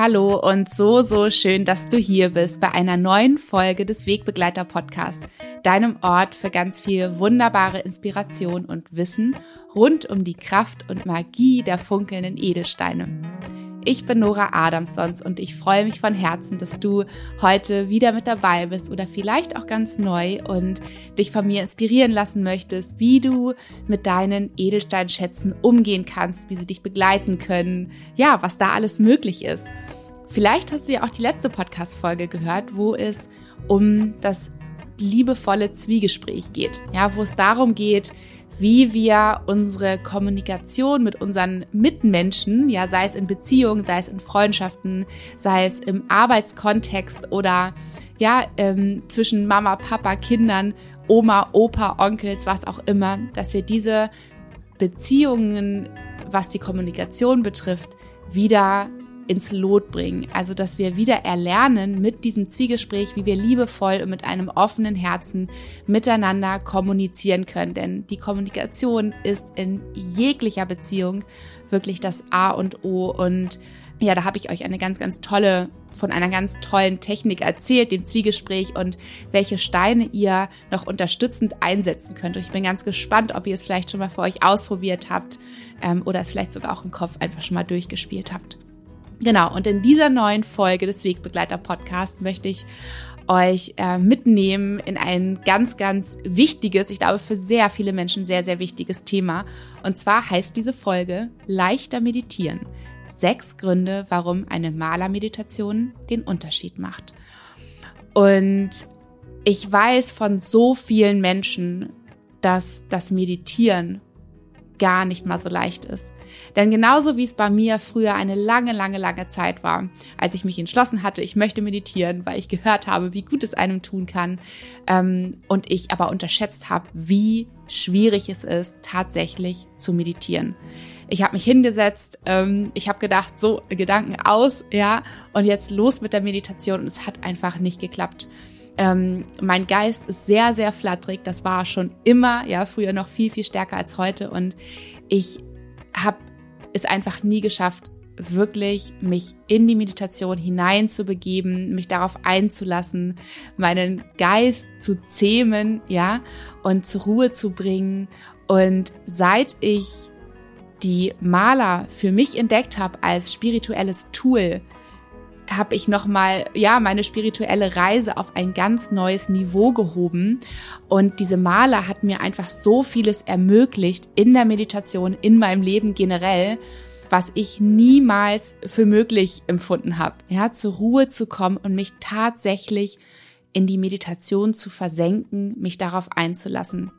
Hallo und so, so schön, dass du hier bist bei einer neuen Folge des Wegbegleiter Podcasts, deinem Ort für ganz viel wunderbare Inspiration und Wissen rund um die Kraft und Magie der funkelnden Edelsteine. Ich bin Nora Adamsons und ich freue mich von Herzen, dass du heute wieder mit dabei bist oder vielleicht auch ganz neu und dich von mir inspirieren lassen möchtest, wie du mit deinen Edelsteinschätzen umgehen kannst, wie sie dich begleiten können, ja, was da alles möglich ist. Vielleicht hast du ja auch die letzte Podcast-Folge gehört, wo es um das liebevolle Zwiegespräch geht, ja, wo es darum geht, wie wir unsere Kommunikation mit unseren Mitmenschen, ja, sei es in Beziehungen, sei es in Freundschaften, sei es im Arbeitskontext oder ja, ähm, zwischen Mama, Papa, Kindern, Oma, Opa, Onkels, was auch immer, dass wir diese Beziehungen, was die Kommunikation betrifft, wieder ins Lot bringen. Also, dass wir wieder erlernen mit diesem Zwiegespräch, wie wir liebevoll und mit einem offenen Herzen miteinander kommunizieren können. Denn die Kommunikation ist in jeglicher Beziehung wirklich das A und O und ja, da habe ich euch eine ganz, ganz tolle, von einer ganz tollen Technik erzählt, dem Zwiegespräch und welche Steine ihr noch unterstützend einsetzen könnt. Und ich bin ganz gespannt, ob ihr es vielleicht schon mal für euch ausprobiert habt ähm, oder es vielleicht sogar auch im Kopf einfach schon mal durchgespielt habt. Genau, und in dieser neuen Folge des Wegbegleiter Podcasts möchte ich euch äh, mitnehmen in ein ganz, ganz wichtiges, ich glaube für sehr viele Menschen sehr, sehr wichtiges Thema. Und zwar heißt diese Folge Leichter meditieren. Sechs Gründe, warum eine Malermeditation den Unterschied macht. Und ich weiß von so vielen Menschen, dass das Meditieren gar nicht mal so leicht ist. Denn genauso wie es bei mir früher eine lange, lange, lange Zeit war, als ich mich entschlossen hatte, ich möchte meditieren, weil ich gehört habe, wie gut es einem tun kann, ähm, und ich aber unterschätzt habe, wie schwierig es ist, tatsächlich zu meditieren. Ich habe mich hingesetzt, ähm, ich habe gedacht, so Gedanken aus, ja, und jetzt los mit der Meditation und es hat einfach nicht geklappt. Ähm, mein Geist ist sehr, sehr flatterig. Das war schon immer, ja, früher noch viel, viel stärker als heute. Und ich habe es einfach nie geschafft, wirklich mich in die Meditation hineinzubegeben, mich darauf einzulassen, meinen Geist zu zähmen, ja, und zur Ruhe zu bringen. Und seit ich die Maler für mich entdeckt habe als spirituelles Tool, habe ich noch mal ja meine spirituelle Reise auf ein ganz neues Niveau gehoben. Und diese Maler hat mir einfach so vieles ermöglicht in der Meditation in meinem Leben generell was ich niemals für möglich empfunden habe ja zur Ruhe zu kommen und mich tatsächlich in die Meditation zu versenken mich darauf einzulassen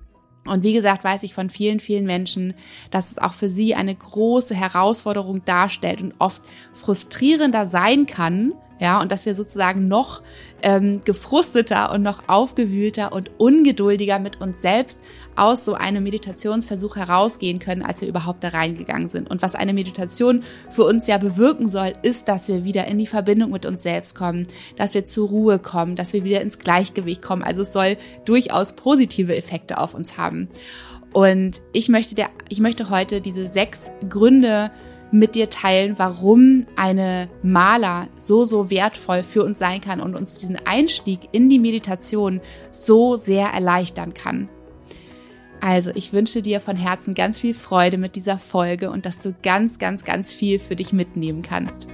und wie gesagt, weiß ich von vielen, vielen Menschen, dass es auch für sie eine große Herausforderung darstellt und oft frustrierender sein kann, ja, und dass wir sozusagen noch ähm, gefrusteter und noch aufgewühlter und ungeduldiger mit uns selbst aus so einem Meditationsversuch herausgehen können, als wir überhaupt da reingegangen sind. Und was eine Meditation für uns ja bewirken soll, ist, dass wir wieder in die Verbindung mit uns selbst kommen, dass wir zur Ruhe kommen, dass wir wieder ins Gleichgewicht kommen. Also es soll durchaus positive Effekte auf uns haben. Und ich möchte der, ich möchte heute diese sechs Gründe mit dir teilen, warum eine Maler so, so wertvoll für uns sein kann und uns diesen Einstieg in die Meditation so sehr erleichtern kann. Also, ich wünsche dir von Herzen ganz viel Freude mit dieser Folge und dass du ganz, ganz, ganz viel für dich mitnehmen kannst.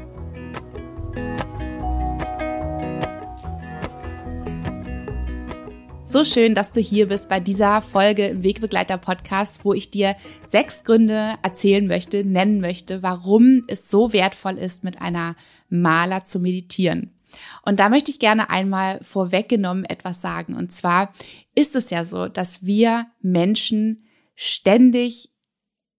So schön, dass du hier bist bei dieser Folge im Wegbegleiter Podcast, wo ich dir sechs Gründe erzählen möchte, nennen möchte, warum es so wertvoll ist, mit einer Maler zu meditieren. Und da möchte ich gerne einmal vorweggenommen etwas sagen. Und zwar ist es ja so, dass wir Menschen ständig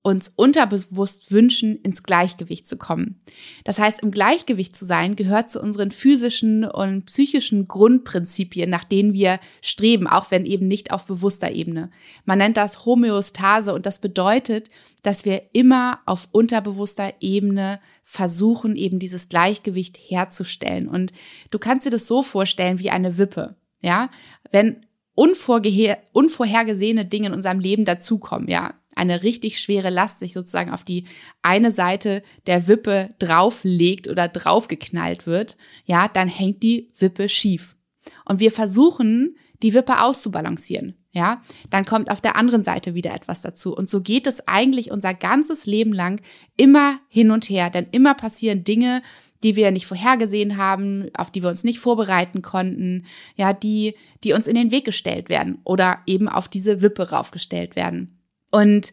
uns unterbewusst wünschen, ins Gleichgewicht zu kommen. Das heißt, im Gleichgewicht zu sein gehört zu unseren physischen und psychischen Grundprinzipien, nach denen wir streben, auch wenn eben nicht auf bewusster Ebene. Man nennt das Homöostase und das bedeutet, dass wir immer auf unterbewusster Ebene versuchen, eben dieses Gleichgewicht herzustellen. Und du kannst dir das so vorstellen wie eine Wippe. Ja, wenn unvorhergesehene Dinge in unserem Leben dazukommen, ja, eine richtig schwere Last sich sozusagen auf die eine Seite der Wippe drauflegt oder draufgeknallt wird, ja, dann hängt die Wippe schief. Und wir versuchen, die Wippe auszubalancieren. Ja, dann kommt auf der anderen Seite wieder etwas dazu. Und so geht es eigentlich unser ganzes Leben lang immer hin und her. Denn immer passieren Dinge, die wir nicht vorhergesehen haben, auf die wir uns nicht vorbereiten konnten, ja, die, die uns in den Weg gestellt werden oder eben auf diese Wippe raufgestellt werden. Und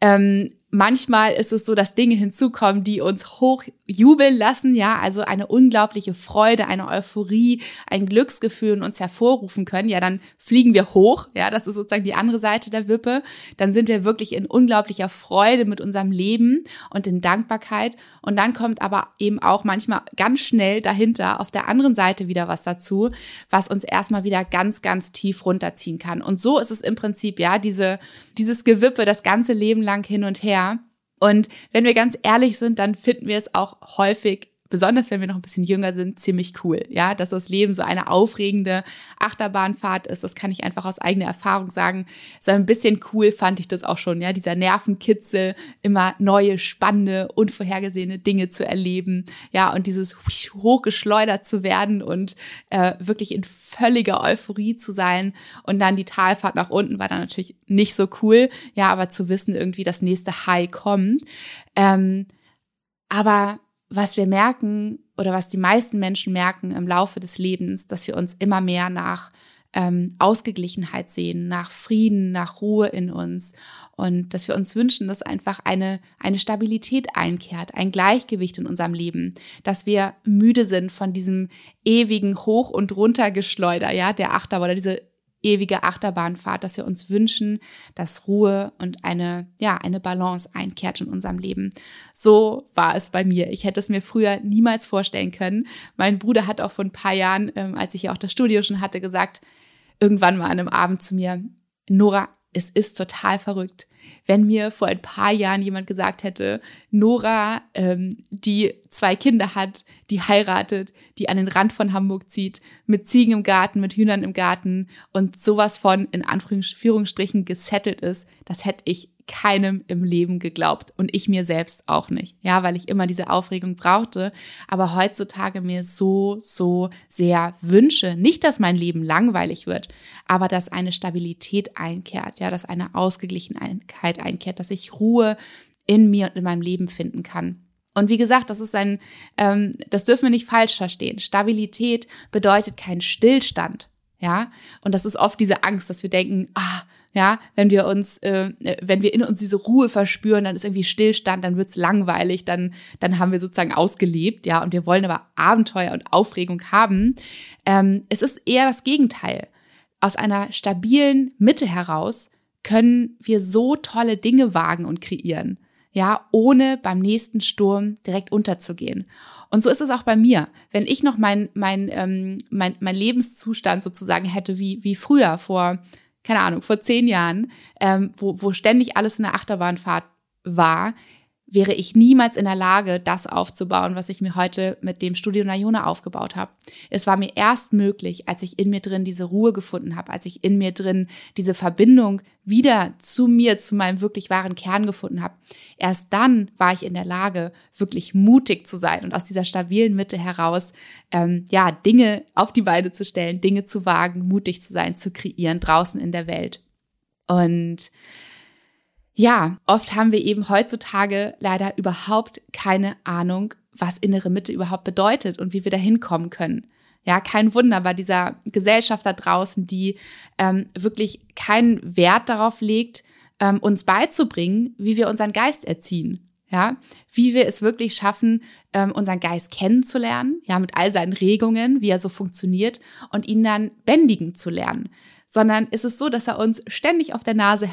ähm, manchmal ist es so, dass Dinge hinzukommen, die uns hochjubeln lassen, ja, also eine unglaubliche Freude, eine Euphorie, ein Glücksgefühl in uns hervorrufen können, ja, dann fliegen wir hoch, ja, das ist sozusagen die andere Seite der Wippe, dann sind wir wirklich in unglaublicher Freude mit unserem Leben und in Dankbarkeit. Und dann kommt aber eben auch manchmal ganz schnell dahinter auf der anderen Seite wieder was dazu, was uns erstmal wieder ganz, ganz tief runterziehen kann. Und so ist es im Prinzip, ja, diese, dieses Gewippe das ganze Leben lang hin und her und wenn wir ganz ehrlich sind, dann finden wir es auch häufig besonders wenn wir noch ein bisschen jünger sind, ziemlich cool. Ja, dass das Leben so eine aufregende Achterbahnfahrt ist, das kann ich einfach aus eigener Erfahrung sagen. So ein bisschen cool fand ich das auch schon, ja, dieser Nervenkitzel, immer neue, spannende, unvorhergesehene Dinge zu erleben, ja, und dieses hochgeschleudert zu werden und äh, wirklich in völliger Euphorie zu sein. Und dann die Talfahrt nach unten war dann natürlich nicht so cool, ja, aber zu wissen, irgendwie das nächste High kommt. Ähm, aber was wir merken oder was die meisten Menschen merken im Laufe des Lebens, dass wir uns immer mehr nach ähm, Ausgeglichenheit sehen, nach Frieden, nach Ruhe in uns und dass wir uns wünschen, dass einfach eine, eine Stabilität einkehrt, ein Gleichgewicht in unserem Leben, dass wir müde sind von diesem ewigen Hoch- und Runtergeschleuder, ja, der Achterbahn oder diese ewige Achterbahnfahrt, dass wir uns wünschen, dass Ruhe und eine, ja, eine Balance einkehrt in unserem Leben. So war es bei mir. Ich hätte es mir früher niemals vorstellen können. Mein Bruder hat auch vor ein paar Jahren, ähm, als ich ja auch das Studio schon hatte, gesagt, irgendwann mal an einem Abend zu mir, Nora, es ist total verrückt wenn mir vor ein paar Jahren jemand gesagt hätte, Nora, ähm, die zwei Kinder hat, die heiratet, die an den Rand von Hamburg zieht, mit Ziegen im Garten, mit Hühnern im Garten und sowas von in Anführungsstrichen gesettelt ist, das hätte ich keinem im Leben geglaubt und ich mir selbst auch nicht. Ja, weil ich immer diese Aufregung brauchte, aber heutzutage mir so, so sehr wünsche, nicht, dass mein Leben langweilig wird, aber dass eine Stabilität einkehrt, ja, dass eine Ausgeglichenheit einkehrt, dass ich Ruhe in mir und in meinem Leben finden kann. Und wie gesagt, das ist ein, ähm, das dürfen wir nicht falsch verstehen. Stabilität bedeutet kein Stillstand, ja. Und das ist oft diese Angst, dass wir denken, ah, ja, wenn wir uns, äh, wenn wir in uns diese Ruhe verspüren, dann ist irgendwie Stillstand, dann wird's langweilig, dann, dann haben wir sozusagen ausgelebt, ja, und wir wollen aber Abenteuer und Aufregung haben. Ähm, es ist eher das Gegenteil. Aus einer stabilen Mitte heraus können wir so tolle Dinge wagen und kreieren, ja, ohne beim nächsten Sturm direkt unterzugehen. Und so ist es auch bei mir. Wenn ich noch mein, mein, ähm, mein, mein Lebenszustand sozusagen hätte wie, wie früher, vor keine Ahnung, vor zehn Jahren, ähm, wo, wo ständig alles in der Achterbahnfahrt war, wäre ich niemals in der Lage, das aufzubauen, was ich mir heute mit dem Studio Nayona aufgebaut habe. Es war mir erst möglich, als ich in mir drin diese Ruhe gefunden habe, als ich in mir drin diese Verbindung wieder zu mir, zu meinem wirklich wahren Kern gefunden habe. Erst dann war ich in der Lage, wirklich mutig zu sein und aus dieser stabilen Mitte heraus, ähm, ja, Dinge auf die Beine zu stellen, Dinge zu wagen, mutig zu sein, zu kreieren draußen in der Welt. Und ja, oft haben wir eben heutzutage leider überhaupt keine Ahnung, was innere Mitte überhaupt bedeutet und wie wir da hinkommen können. Ja, kein Wunder bei dieser Gesellschaft da draußen, die ähm, wirklich keinen Wert darauf legt, ähm, uns beizubringen, wie wir unseren Geist erziehen. Ja, wie wir es wirklich schaffen, ähm, unseren Geist kennenzulernen, ja, mit all seinen Regungen, wie er so funktioniert und ihn dann bändigen zu lernen sondern ist es so, dass er uns ständig auf der Nase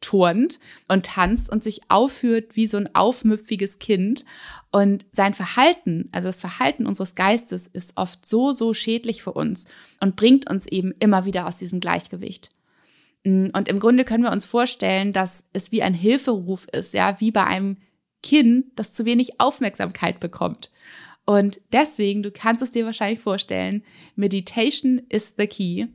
herumturnt und tanzt und sich aufführt wie so ein aufmüpfiges Kind. Und sein Verhalten, also das Verhalten unseres Geistes, ist oft so, so schädlich für uns und bringt uns eben immer wieder aus diesem Gleichgewicht. Und im Grunde können wir uns vorstellen, dass es wie ein Hilferuf ist, ja, wie bei einem Kind, das zu wenig Aufmerksamkeit bekommt. Und deswegen, du kannst es dir wahrscheinlich vorstellen, Meditation is the key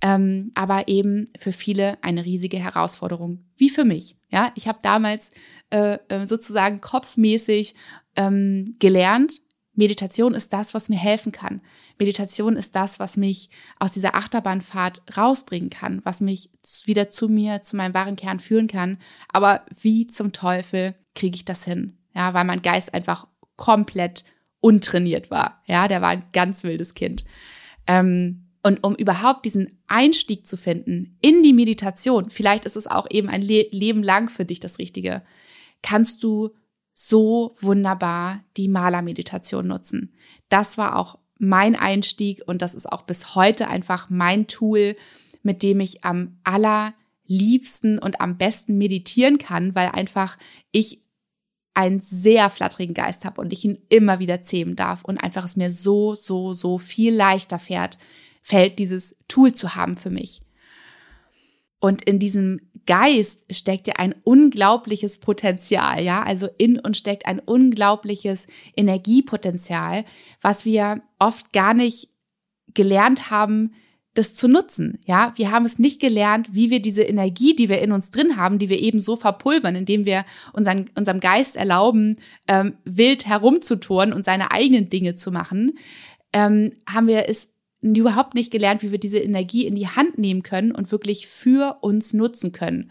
ähm, aber eben für viele eine riesige Herausforderung, wie für mich. Ja, ich habe damals äh, äh sozusagen kopfmäßig ähm, gelernt, Meditation ist das, was mir helfen kann. Meditation ist das, was mich aus dieser Achterbahnfahrt rausbringen kann, was mich wieder zu mir, zu meinem wahren Kern führen kann. Aber wie zum Teufel kriege ich das hin? Ja, weil mein Geist einfach komplett untrainiert war. Ja, der war ein ganz wildes Kind. Ähm, und um überhaupt diesen Einstieg zu finden in die Meditation, vielleicht ist es auch eben ein Le Leben lang für dich das Richtige, kannst du so wunderbar die Malermeditation nutzen. Das war auch mein Einstieg und das ist auch bis heute einfach mein Tool, mit dem ich am allerliebsten und am besten meditieren kann, weil einfach ich einen sehr flatterigen Geist habe und ich ihn immer wieder zähmen darf und einfach es mir so, so, so viel leichter fährt, fällt dieses Tool zu haben für mich. Und in diesem Geist steckt ja ein unglaubliches Potenzial, ja, also in uns steckt ein unglaubliches Energiepotenzial, was wir oft gar nicht gelernt haben, das zu nutzen. Ja, wir haben es nicht gelernt, wie wir diese Energie, die wir in uns drin haben, die wir eben so verpulvern, indem wir unseren, unserem Geist erlauben, ähm, wild herumzutoren und seine eigenen Dinge zu machen, ähm, haben wir es überhaupt nicht gelernt, wie wir diese Energie in die Hand nehmen können und wirklich für uns nutzen können.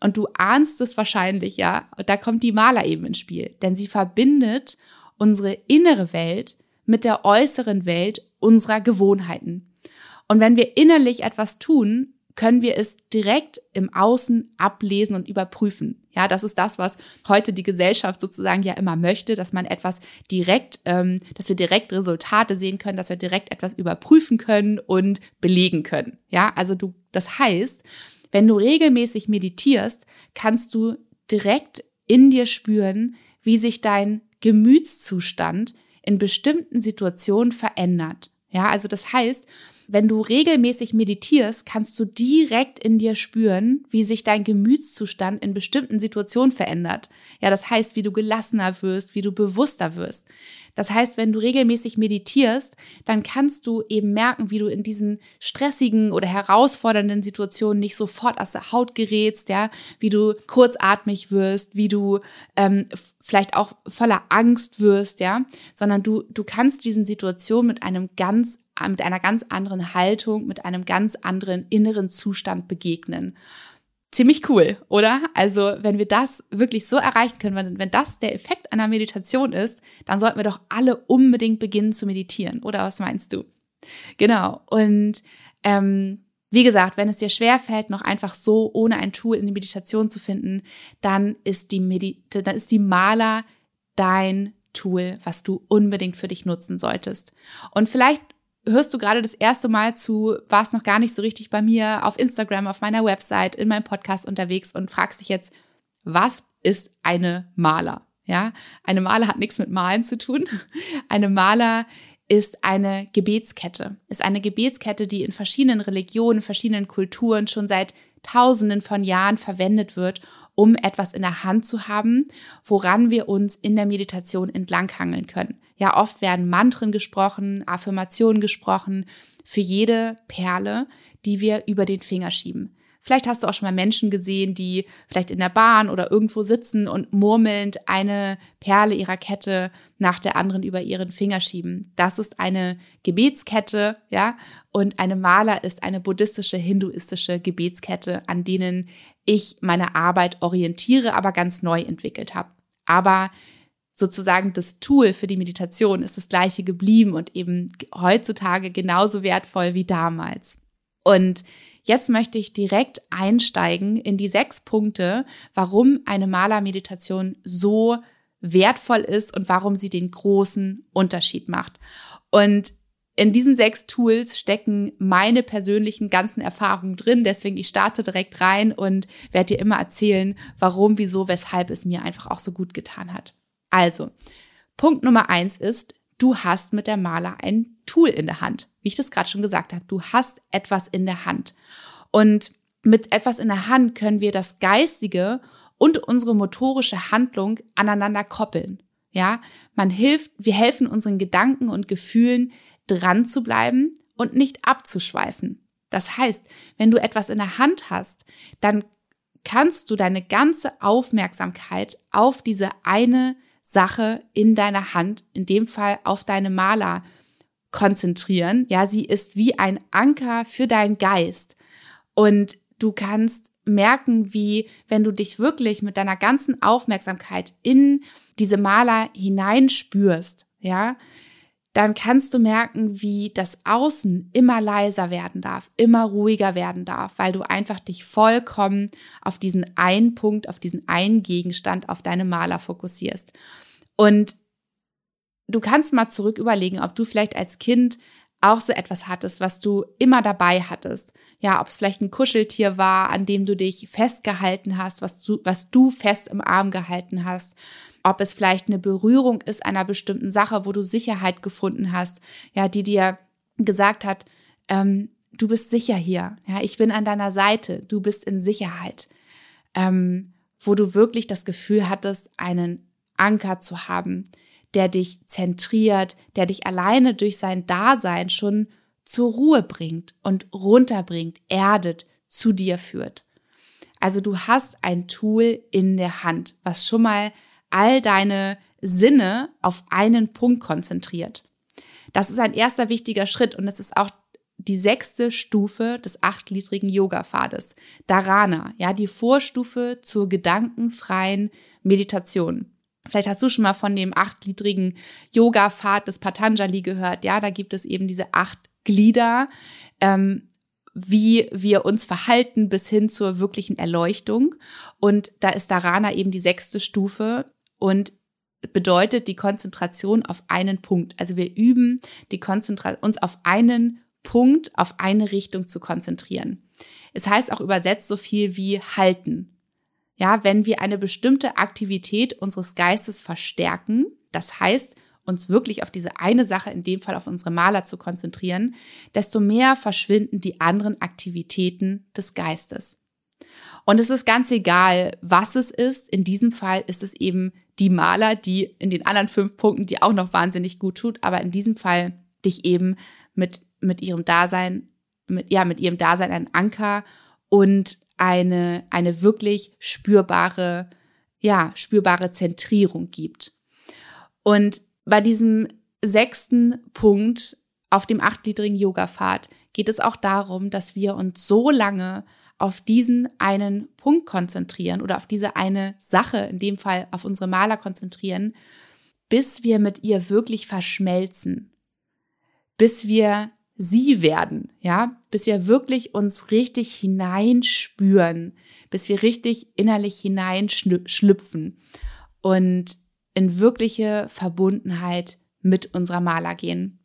Und du ahnst es wahrscheinlich, ja, da kommt die Maler eben ins Spiel, denn sie verbindet unsere innere Welt mit der äußeren Welt unserer Gewohnheiten. Und wenn wir innerlich etwas tun, können wir es direkt im Außen ablesen und überprüfen. Ja, das ist das, was heute die Gesellschaft sozusagen ja immer möchte, dass man etwas direkt, ähm, dass wir direkt Resultate sehen können, dass wir direkt etwas überprüfen können und belegen können. Ja, also du, das heißt, wenn du regelmäßig meditierst, kannst du direkt in dir spüren, wie sich dein Gemütszustand in bestimmten Situationen verändert. Ja, also das heißt, wenn du regelmäßig meditierst, kannst du direkt in dir spüren, wie sich dein Gemütszustand in bestimmten Situationen verändert. Ja, das heißt, wie du gelassener wirst, wie du bewusster wirst. Das heißt, wenn du regelmäßig meditierst, dann kannst du eben merken, wie du in diesen stressigen oder herausfordernden Situationen nicht sofort aus der Haut gerätst, ja, wie du kurzatmig wirst, wie du ähm, vielleicht auch voller Angst wirst, ja, sondern du du kannst diesen Situationen mit einem ganz mit einer ganz anderen Haltung, mit einem ganz anderen inneren Zustand begegnen ziemlich cool, oder? Also, wenn wir das wirklich so erreichen können, wenn, wenn das der Effekt einer Meditation ist, dann sollten wir doch alle unbedingt beginnen zu meditieren, oder was meinst du? Genau. Und ähm, wie gesagt, wenn es dir schwerfällt, noch einfach so ohne ein Tool in die Meditation zu finden, dann ist die Medi dann ist die Maler dein Tool, was du unbedingt für dich nutzen solltest. Und vielleicht hörst du gerade das erste Mal zu, warst noch gar nicht so richtig bei mir auf Instagram, auf meiner Website, in meinem Podcast unterwegs und fragst dich jetzt, was ist eine Maler? Ja, eine Maler hat nichts mit Malen zu tun. Eine Maler ist eine Gebetskette, ist eine Gebetskette, die in verschiedenen Religionen, verschiedenen Kulturen schon seit Tausenden von Jahren verwendet wird, um etwas in der Hand zu haben, woran wir uns in der Meditation entlanghangeln können. Ja, oft werden Mantren gesprochen, Affirmationen gesprochen für jede Perle, die wir über den Finger schieben. Vielleicht hast du auch schon mal Menschen gesehen, die vielleicht in der Bahn oder irgendwo sitzen und murmelnd eine Perle ihrer Kette nach der anderen über ihren Finger schieben. Das ist eine Gebetskette, ja, und eine Maler ist eine buddhistische, hinduistische Gebetskette, an denen ich meine Arbeit orientiere, aber ganz neu entwickelt habe. Aber sozusagen das Tool für die Meditation ist das gleiche geblieben und eben heutzutage genauso wertvoll wie damals. Und jetzt möchte ich direkt einsteigen in die sechs Punkte, warum eine Malermeditation so wertvoll ist und warum sie den großen Unterschied macht. Und in diesen sechs Tools stecken meine persönlichen ganzen Erfahrungen drin. Deswegen, ich starte direkt rein und werde dir immer erzählen, warum, wieso, weshalb es mir einfach auch so gut getan hat. Also, Punkt Nummer eins ist, du hast mit der Maler ein Tool in der Hand. Wie ich das gerade schon gesagt habe, du hast etwas in der Hand. Und mit etwas in der Hand können wir das Geistige und unsere motorische Handlung aneinander koppeln. Ja, man hilft, wir helfen unseren Gedanken und Gefühlen dran zu bleiben und nicht abzuschweifen. Das heißt, wenn du etwas in der Hand hast, dann kannst du deine ganze Aufmerksamkeit auf diese eine Sache in deiner Hand, in dem Fall auf deine Maler konzentrieren. Ja, sie ist wie ein Anker für deinen Geist. Und du kannst merken, wie, wenn du dich wirklich mit deiner ganzen Aufmerksamkeit in diese Maler hineinspürst, ja, dann kannst du merken, wie das Außen immer leiser werden darf, immer ruhiger werden darf, weil du einfach dich vollkommen auf diesen einen Punkt, auf diesen einen Gegenstand, auf deine Maler fokussierst. Und du kannst mal zurück überlegen, ob du vielleicht als Kind auch so etwas hattest, was du immer dabei hattest. Ja, ob es vielleicht ein Kuscheltier war, an dem du dich festgehalten hast, was du, was du fest im Arm gehalten hast. Ob es vielleicht eine Berührung ist einer bestimmten Sache, wo du Sicherheit gefunden hast, ja, die dir gesagt hat, ähm, du bist sicher hier, ja, ich bin an deiner Seite, du bist in Sicherheit. Ähm, wo du wirklich das Gefühl hattest, einen Anker zu haben, der dich zentriert, der dich alleine durch sein Dasein schon zur Ruhe bringt und runterbringt, erdet, zu dir führt. Also du hast ein Tool in der Hand, was schon mal all deine Sinne auf einen Punkt konzentriert. Das ist ein erster wichtiger Schritt und es ist auch die sechste Stufe des achtliedrigen Yoga-Pfades, Dharana, ja, die Vorstufe zur gedankenfreien Meditation. Vielleicht hast du schon mal von dem achtgliedrigen Yoga-Pfad des Patanjali gehört. Ja, da gibt es eben diese acht Glieder, ähm, wie wir uns verhalten bis hin zur wirklichen Erleuchtung. Und da ist Dharana eben die sechste Stufe und bedeutet die Konzentration auf einen Punkt. Also wir üben die Konzentra uns auf einen Punkt, auf eine Richtung zu konzentrieren. Es heißt auch übersetzt so viel wie halten. Ja, wenn wir eine bestimmte Aktivität unseres Geistes verstärken, das heißt, uns wirklich auf diese eine Sache, in dem Fall auf unsere Maler zu konzentrieren, desto mehr verschwinden die anderen Aktivitäten des Geistes. Und es ist ganz egal, was es ist. In diesem Fall ist es eben die Maler, die in den anderen fünf Punkten, die auch noch wahnsinnig gut tut, aber in diesem Fall dich eben mit, mit ihrem Dasein, mit, ja, mit ihrem Dasein ein Anker und eine, eine wirklich spürbare, ja, spürbare Zentrierung gibt. Und bei diesem sechsten Punkt auf dem achtgliedrigen Yoga-Pfad geht es auch darum, dass wir uns so lange auf diesen einen Punkt konzentrieren oder auf diese eine Sache, in dem Fall auf unsere Maler konzentrieren, bis wir mit ihr wirklich verschmelzen, bis wir sie werden, ja, bis wir wirklich uns richtig hineinspüren, bis wir richtig innerlich hineinschlüpfen und in wirkliche Verbundenheit mit unserer Maler gehen.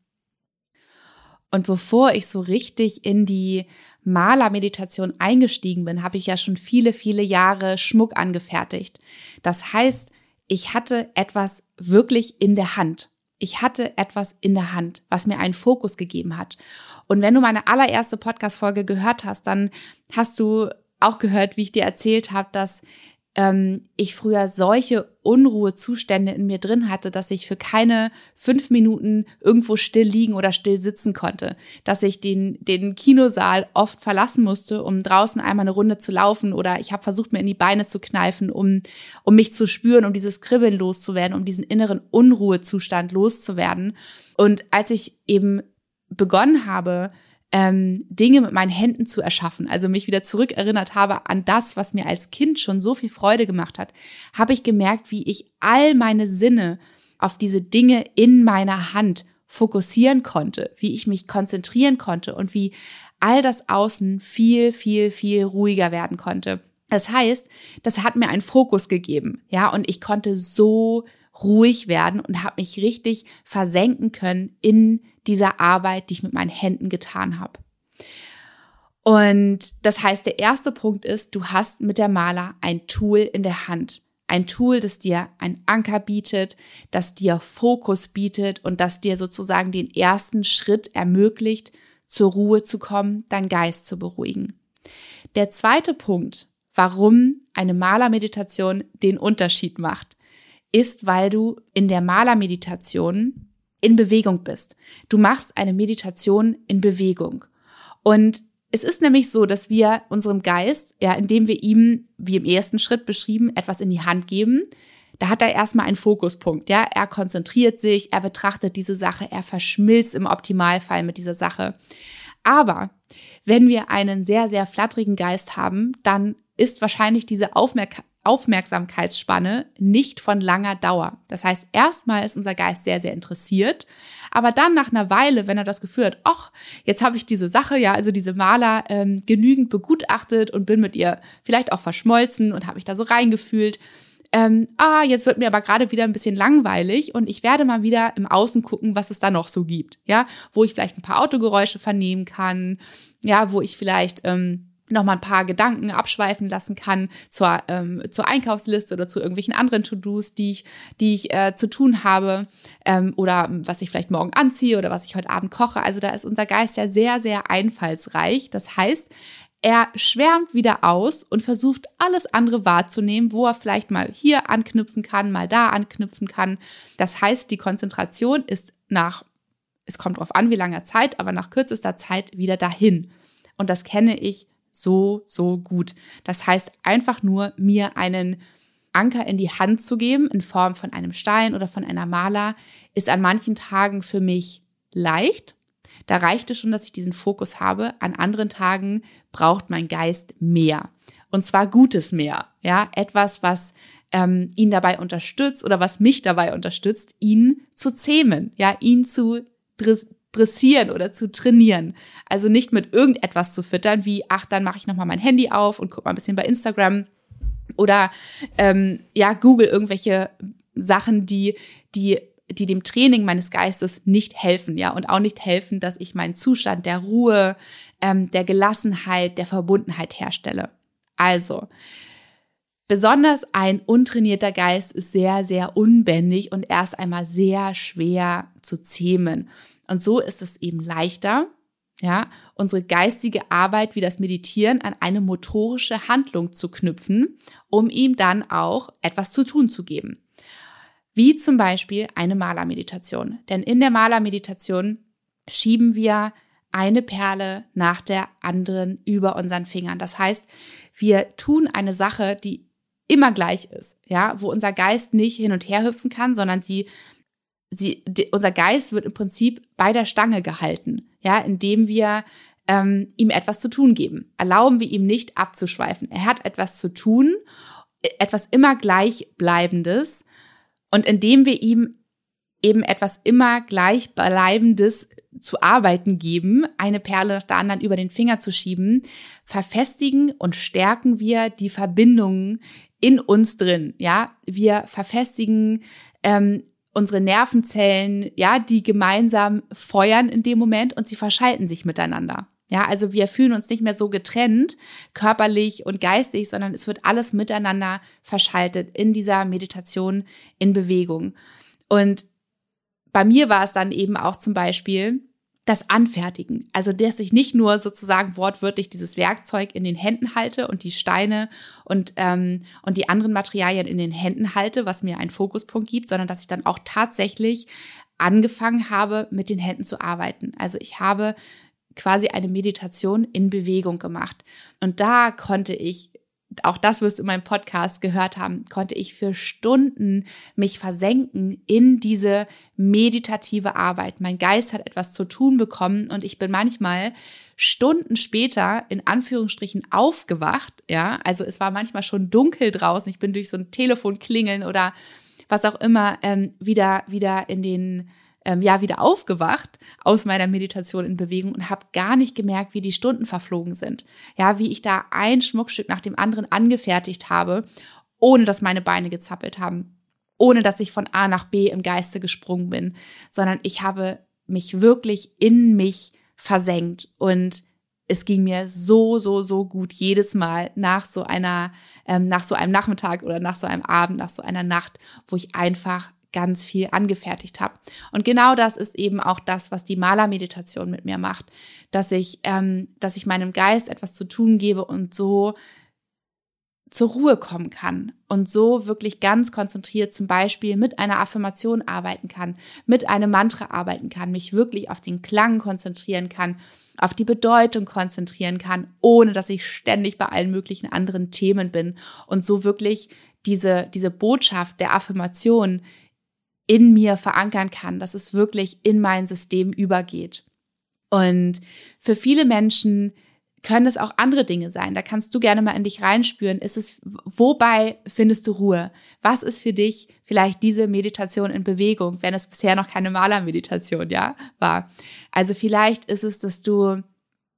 Und bevor ich so richtig in die Malermeditation eingestiegen bin, habe ich ja schon viele, viele Jahre Schmuck angefertigt. Das heißt, ich hatte etwas wirklich in der Hand ich hatte etwas in der Hand, was mir einen Fokus gegeben hat. Und wenn du meine allererste Podcast-Folge gehört hast, dann hast du auch gehört, wie ich dir erzählt habe, dass ähm, ich früher solche Unruhezustände in mir drin hatte, dass ich für keine fünf Minuten irgendwo still liegen oder still sitzen konnte, dass ich den, den Kinosaal oft verlassen musste, um draußen einmal eine Runde zu laufen oder ich habe versucht, mir in die Beine zu kneifen, um, um mich zu spüren, um dieses Kribbeln loszuwerden, um diesen inneren Unruhezustand loszuwerden. Und als ich eben begonnen habe, ähm, Dinge mit meinen Händen zu erschaffen, also mich wieder zurückerinnert habe an das, was mir als Kind schon so viel Freude gemacht hat, habe ich gemerkt, wie ich all meine Sinne auf diese Dinge in meiner Hand fokussieren konnte, wie ich mich konzentrieren konnte und wie all das Außen viel, viel, viel ruhiger werden konnte. Das heißt, das hat mir einen Fokus gegeben, ja, und ich konnte so ruhig werden und habe mich richtig versenken können in dieser Arbeit, die ich mit meinen Händen getan habe. Und das heißt, der erste Punkt ist, du hast mit der Maler ein Tool in der Hand. Ein Tool, das dir ein Anker bietet, das dir Fokus bietet und das dir sozusagen den ersten Schritt ermöglicht, zur Ruhe zu kommen, deinen Geist zu beruhigen. Der zweite Punkt, warum eine Malermeditation den Unterschied macht, ist, weil du in der Malermeditation in Bewegung bist. Du machst eine Meditation in Bewegung. Und Es ist nämlich so, dass wir unserem Geist, ja, indem wir ihm, wie im ersten Schritt beschrieben, etwas in die Hand geben, da hat er erstmal einen Fokuspunkt, ja. Er konzentriert sich, er betrachtet diese Sache, er verschmilzt im Optimalfall mit dieser Sache. Aber wenn wir einen sehr, sehr flatterigen Geist haben, dann ist wahrscheinlich diese Aufmerk Aufmerksamkeitsspanne nicht von langer Dauer. Das heißt, erstmal ist unser Geist sehr, sehr interessiert, aber dann nach einer Weile, wenn er das Gefühl hat, ach, jetzt habe ich diese Sache, ja, also diese Maler ähm, genügend begutachtet und bin mit ihr vielleicht auch verschmolzen und habe mich da so reingefühlt, ähm, ah, jetzt wird mir aber gerade wieder ein bisschen langweilig und ich werde mal wieder im Außen gucken, was es da noch so gibt, ja, wo ich vielleicht ein paar Autogeräusche vernehmen kann, ja, wo ich vielleicht ähm, noch mal ein paar Gedanken abschweifen lassen kann zur, ähm, zur Einkaufsliste oder zu irgendwelchen anderen To-Dos, die ich, die ich äh, zu tun habe ähm, oder was ich vielleicht morgen anziehe oder was ich heute Abend koche. Also da ist unser Geist ja sehr, sehr einfallsreich. Das heißt, er schwärmt wieder aus und versucht alles andere wahrzunehmen, wo er vielleicht mal hier anknüpfen kann, mal da anknüpfen kann. Das heißt, die Konzentration ist nach, es kommt darauf an, wie lange Zeit, aber nach kürzester Zeit wieder dahin. Und das kenne ich so, so gut. Das heißt, einfach nur mir einen Anker in die Hand zu geben, in Form von einem Stein oder von einer Maler, ist an manchen Tagen für mich leicht da reicht es schon, dass ich diesen Fokus habe. An anderen Tagen braucht mein Geist mehr. Und zwar Gutes mehr. Ja, etwas, was ähm, ihn dabei unterstützt oder was mich dabei unterstützt, ihn zu zähmen, ja, ihn zu dressieren oder zu trainieren. Also nicht mit irgendetwas zu füttern, wie, ach, dann mache ich nochmal mein Handy auf und guck mal ein bisschen bei Instagram oder ähm, ja, Google irgendwelche Sachen, die, die die dem Training meines Geistes nicht helfen, ja, und auch nicht helfen, dass ich meinen Zustand der Ruhe, ähm, der Gelassenheit, der Verbundenheit herstelle. Also, besonders ein untrainierter Geist ist sehr, sehr unbändig und erst einmal sehr schwer zu zähmen. Und so ist es eben leichter, ja, unsere geistige Arbeit wie das Meditieren an eine motorische Handlung zu knüpfen, um ihm dann auch etwas zu tun zu geben wie zum Beispiel eine Malermeditation. Denn in der Malermeditation schieben wir eine Perle nach der anderen über unseren Fingern. Das heißt, wir tun eine Sache, die immer gleich ist, ja, wo unser Geist nicht hin und her hüpfen kann, sondern sie, sie, die, unser Geist wird im Prinzip bei der Stange gehalten, ja, indem wir ähm, ihm etwas zu tun geben. Erlauben wir ihm nicht abzuschweifen. Er hat etwas zu tun, etwas immer gleichbleibendes, und indem wir ihm eben etwas immer gleichbleibendes zu arbeiten geben, eine Perle nach der anderen über den Finger zu schieben, verfestigen und stärken wir die Verbindungen in uns drin. Ja, wir verfestigen ähm, unsere Nervenzellen, ja, die gemeinsam feuern in dem Moment und sie verschalten sich miteinander. Ja, also wir fühlen uns nicht mehr so getrennt, körperlich und geistig, sondern es wird alles miteinander verschaltet in dieser Meditation in Bewegung. Und bei mir war es dann eben auch zum Beispiel das Anfertigen. Also, dass ich nicht nur sozusagen wortwörtlich dieses Werkzeug in den Händen halte und die Steine und, ähm, und die anderen Materialien in den Händen halte, was mir einen Fokuspunkt gibt, sondern dass ich dann auch tatsächlich angefangen habe, mit den Händen zu arbeiten. Also ich habe quasi eine Meditation in Bewegung gemacht. Und da konnte ich auch das wirst du in meinem Podcast gehört haben, konnte ich für Stunden mich versenken in diese meditative Arbeit. Mein Geist hat etwas zu tun bekommen und ich bin manchmal Stunden später in Anführungsstrichen aufgewacht. Ja, also es war manchmal schon dunkel draußen. Ich bin durch so ein Telefon klingeln oder was auch immer ähm, wieder wieder in den ähm, ja wieder aufgewacht aus meiner Meditation in Bewegung und habe gar nicht gemerkt, wie die Stunden verflogen sind. Ja, wie ich da ein Schmuckstück nach dem anderen angefertigt habe, ohne dass meine Beine gezappelt haben, ohne dass ich von A nach B im Geiste gesprungen bin, sondern ich habe mich wirklich in mich versenkt und es ging mir so, so, so gut jedes Mal nach so einer, ähm, nach so einem Nachmittag oder nach so einem Abend, nach so einer Nacht, wo ich einfach ganz viel angefertigt habe. Und genau das ist eben auch das, was die Malermeditation mit mir macht, dass ich, ähm, dass ich meinem Geist etwas zu tun gebe und so zur Ruhe kommen kann und so wirklich ganz konzentriert zum Beispiel mit einer Affirmation arbeiten kann, mit einem Mantra arbeiten kann, mich wirklich auf den Klang konzentrieren kann, auf die Bedeutung konzentrieren kann, ohne dass ich ständig bei allen möglichen anderen Themen bin und so wirklich diese, diese Botschaft der Affirmation in mir verankern kann, dass es wirklich in mein System übergeht. Und für viele Menschen können es auch andere Dinge sein. Da kannst du gerne mal in dich reinspüren. Ist es, wobei findest du Ruhe? Was ist für dich vielleicht diese Meditation in Bewegung, wenn es bisher noch keine Malermeditation, ja, war? Also vielleicht ist es, dass du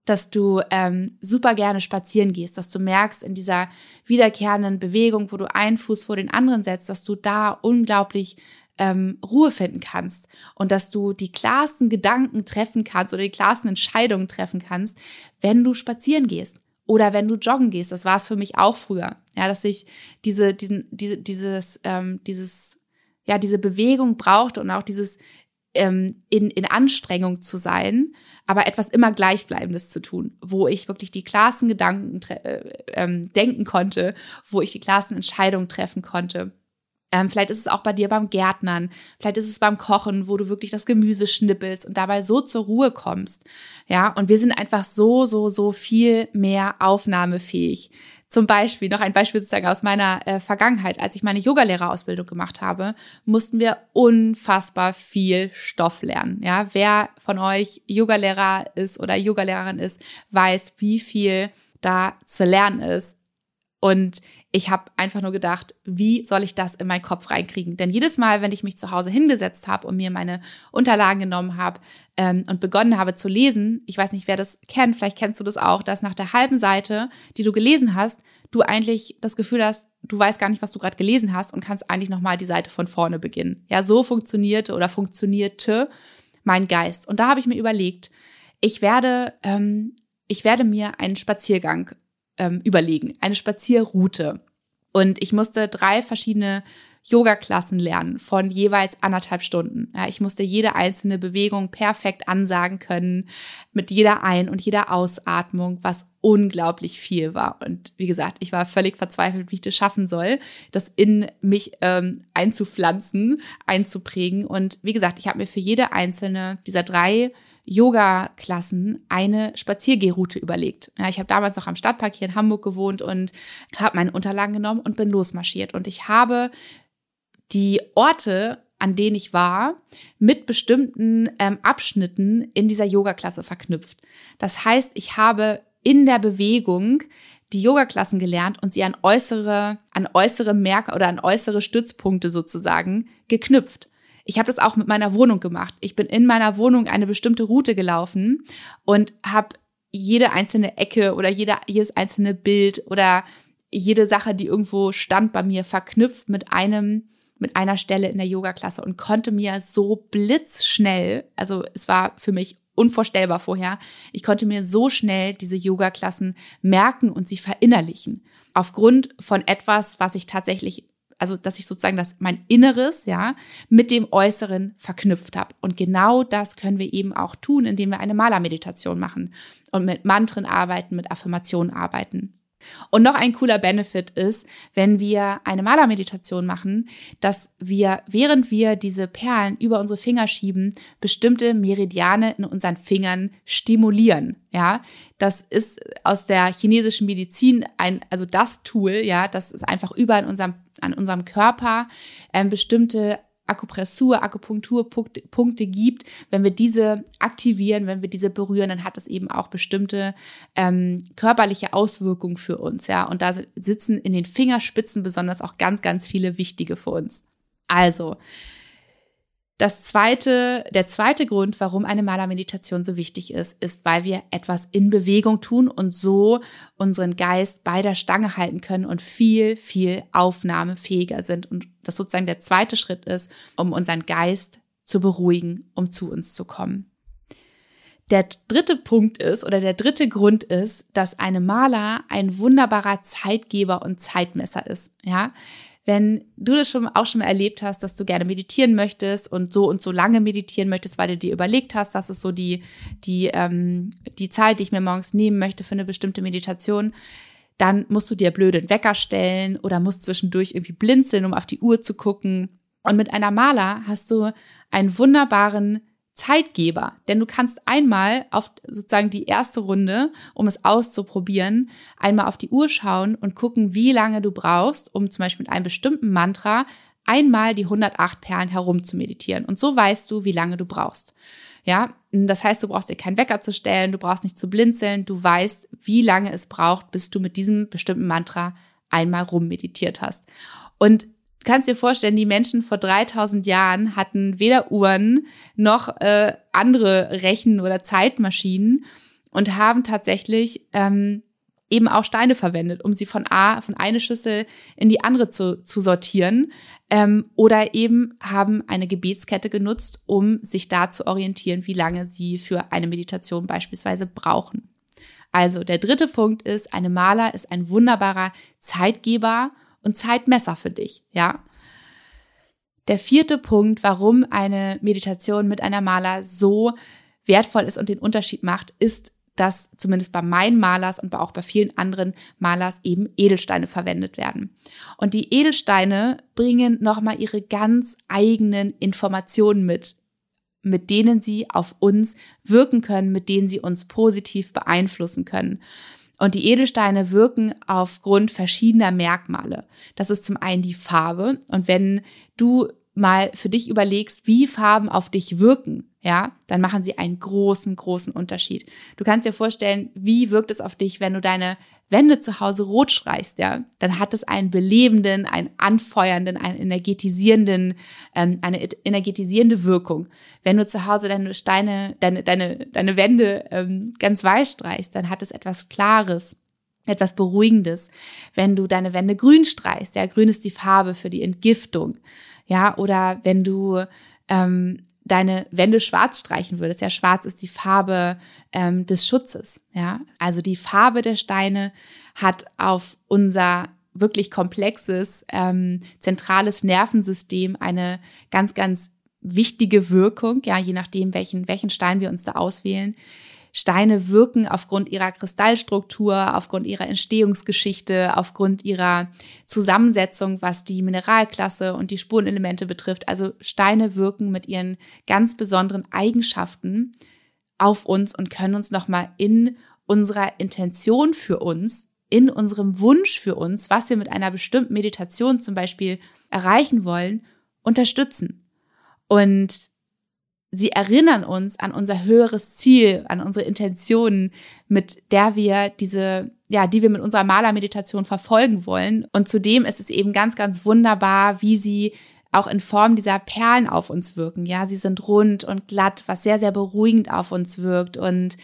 dass du ähm, super gerne spazieren gehst, dass du merkst in dieser wiederkehrenden Bewegung, wo du einen Fuß vor den anderen setzt, dass du da unglaublich ähm, Ruhe finden kannst und dass du die klarsten Gedanken treffen kannst oder die klarsten Entscheidungen treffen kannst, wenn du spazieren gehst oder wenn du joggen gehst. Das war es für mich auch früher, ja, dass ich diese, diesen, diese, dieses, ähm, dieses, ja, diese Bewegung brauchte und auch dieses ähm, in, in Anstrengung zu sein, aber etwas immer Gleichbleibendes zu tun, wo ich wirklich die klarsten Gedanken äh, ähm, denken konnte, wo ich die klarsten Entscheidungen treffen konnte. Ähm, vielleicht ist es auch bei dir beim Gärtnern, vielleicht ist es beim Kochen, wo du wirklich das Gemüse schnippelst und dabei so zur Ruhe kommst. Ja, und wir sind einfach so, so, so viel mehr aufnahmefähig. Zum Beispiel, noch ein Beispiel sozusagen aus meiner äh, Vergangenheit, als ich meine Yogalehrerausbildung gemacht habe, mussten wir unfassbar viel Stoff lernen. Ja, wer von euch Yogalehrer ist oder Yogalehrerin ist, weiß, wie viel da zu lernen ist. Und ich habe einfach nur gedacht, wie soll ich das in meinen Kopf reinkriegen? Denn jedes Mal, wenn ich mich zu Hause hingesetzt habe und mir meine Unterlagen genommen habe ähm, und begonnen habe zu lesen, ich weiß nicht, wer das kennt, vielleicht kennst du das auch, dass nach der halben Seite, die du gelesen hast, du eigentlich das Gefühl hast, du weißt gar nicht, was du gerade gelesen hast und kannst eigentlich nochmal die Seite von vorne beginnen. Ja, so funktionierte oder funktionierte mein Geist. Und da habe ich mir überlegt, ich werde, ähm, ich werde mir einen Spaziergang ähm, überlegen, eine Spazierroute. Und ich musste drei verschiedene Yoga-Klassen lernen von jeweils anderthalb Stunden. Ja, ich musste jede einzelne Bewegung perfekt ansagen können, mit jeder Ein- und jeder Ausatmung, was unglaublich viel war. Und wie gesagt, ich war völlig verzweifelt, wie ich das schaffen soll, das in mich ähm, einzupflanzen, einzuprägen. Und wie gesagt, ich habe mir für jede einzelne dieser drei Yoga-Klassen eine Spaziergehroute überlegt. Ja, ich habe damals noch am Stadtpark hier in Hamburg gewohnt und habe meine Unterlagen genommen und bin losmarschiert. Und ich habe die Orte, an denen ich war, mit bestimmten ähm, Abschnitten in dieser Yoga-Klasse verknüpft. Das heißt, ich habe in der Bewegung die Yoga-Klassen gelernt und sie an äußere, an äußere Merker oder an äußere Stützpunkte sozusagen geknüpft. Ich habe das auch mit meiner Wohnung gemacht. Ich bin in meiner Wohnung eine bestimmte Route gelaufen und habe jede einzelne Ecke oder jeder, jedes einzelne Bild oder jede Sache, die irgendwo stand bei mir, verknüpft mit einem mit einer Stelle in der Yoga-Klasse und konnte mir so blitzschnell, also es war für mich unvorstellbar vorher, ich konnte mir so schnell diese Yoga-Klassen merken und sie verinnerlichen. Aufgrund von etwas, was ich tatsächlich also dass ich sozusagen das mein Inneres ja mit dem Äußeren verknüpft habe. Und genau das können wir eben auch tun, indem wir eine Malermeditation machen und mit Mantren arbeiten, mit Affirmationen arbeiten. Und noch ein cooler Benefit ist, wenn wir eine Malermeditation machen, dass wir, während wir diese Perlen über unsere Finger schieben, bestimmte Meridiane in unseren Fingern stimulieren. Ja, das ist aus der chinesischen Medizin ein, also das Tool, ja, das ist einfach überall in unserem, an unserem Körper ähm, bestimmte Akupressur, Akupunkturpunkte gibt, wenn wir diese aktivieren, wenn wir diese berühren, dann hat das eben auch bestimmte ähm, körperliche Auswirkungen für uns, ja. Und da sitzen in den Fingerspitzen besonders auch ganz, ganz viele wichtige für uns. Also, das zweite, der zweite Grund, warum eine Malermeditation so wichtig ist, ist, weil wir etwas in Bewegung tun und so unseren Geist bei der Stange halten können und viel, viel aufnahmefähiger sind. Und das sozusagen der zweite Schritt ist, um unseren Geist zu beruhigen, um zu uns zu kommen. Der dritte Punkt ist oder der dritte Grund ist, dass eine Maler ein wunderbarer Zeitgeber und Zeitmesser ist. Ja, wenn du das schon auch schon mal erlebt hast, dass du gerne meditieren möchtest und so und so lange meditieren möchtest, weil du dir überlegt hast, das ist so die, die, ähm, die Zeit, die ich mir morgens nehmen möchte für eine bestimmte Meditation, dann musst du dir blöden Wecker stellen oder musst zwischendurch irgendwie blinzeln, um auf die Uhr zu gucken. Und mit einer Maler hast du einen wunderbaren Zeitgeber, denn du kannst einmal auf sozusagen die erste Runde, um es auszuprobieren, einmal auf die Uhr schauen und gucken, wie lange du brauchst, um zum Beispiel mit einem bestimmten Mantra einmal die 108 Perlen herum zu meditieren. Und so weißt du, wie lange du brauchst. Ja, das heißt, du brauchst dir keinen Wecker zu stellen, du brauchst nicht zu blinzeln, du weißt, wie lange es braucht, bis du mit diesem bestimmten Mantra einmal rummeditiert hast. Und Du kannst dir vorstellen, die Menschen vor 3000 Jahren hatten weder Uhren noch äh, andere Rechen- oder Zeitmaschinen und haben tatsächlich ähm, eben auch Steine verwendet, um sie von A, von eine Schüssel in die andere zu, zu sortieren. Ähm, oder eben haben eine Gebetskette genutzt, um sich da zu orientieren, wie lange sie für eine Meditation beispielsweise brauchen. Also der dritte Punkt ist, eine Maler ist ein wunderbarer Zeitgeber und Zeitmesser für dich, ja. Der vierte Punkt, warum eine Meditation mit einer Maler so wertvoll ist und den Unterschied macht, ist, dass zumindest bei meinen Malers und auch bei vielen anderen Malers eben Edelsteine verwendet werden. Und die Edelsteine bringen nochmal ihre ganz eigenen Informationen mit, mit denen sie auf uns wirken können, mit denen sie uns positiv beeinflussen können. Und die Edelsteine wirken aufgrund verschiedener Merkmale. Das ist zum einen die Farbe. Und wenn du mal für dich überlegst, wie Farben auf dich wirken, ja, dann machen sie einen großen, großen Unterschied. Du kannst dir vorstellen, wie wirkt es auf dich, wenn du deine Wände zu Hause rot streichst, ja, dann hat es einen belebenden, einen anfeuernden, einen energetisierenden, ähm, eine energetisierende Wirkung. Wenn du zu Hause deine Steine, deine, deine, deine Wände ähm, ganz weiß streichst, dann hat es etwas Klares, etwas Beruhigendes. Wenn du deine Wände grün streichst, ja, grün ist die Farbe für die Entgiftung, ja, oder wenn du ähm, deine Wände schwarz streichen würdest. Ja, schwarz ist die Farbe ähm, des Schutzes. Ja, also die Farbe der Steine hat auf unser wirklich komplexes ähm, zentrales Nervensystem eine ganz, ganz wichtige Wirkung. Ja, je nachdem, welchen welchen Stein wir uns da auswählen. Steine wirken aufgrund ihrer Kristallstruktur, aufgrund ihrer Entstehungsgeschichte, aufgrund ihrer Zusammensetzung, was die Mineralklasse und die Spurenelemente betrifft. Also Steine wirken mit ihren ganz besonderen Eigenschaften auf uns und können uns nochmal in unserer Intention für uns, in unserem Wunsch für uns, was wir mit einer bestimmten Meditation zum Beispiel erreichen wollen, unterstützen. Und sie erinnern uns an unser höheres Ziel, an unsere Intentionen, mit der wir diese, ja, die wir mit unserer Malermeditation verfolgen wollen. Und zudem ist es eben ganz, ganz wunderbar, wie sie auch in Form dieser Perlen auf uns wirken. Ja, sie sind rund und glatt, was sehr, sehr beruhigend auf uns wirkt und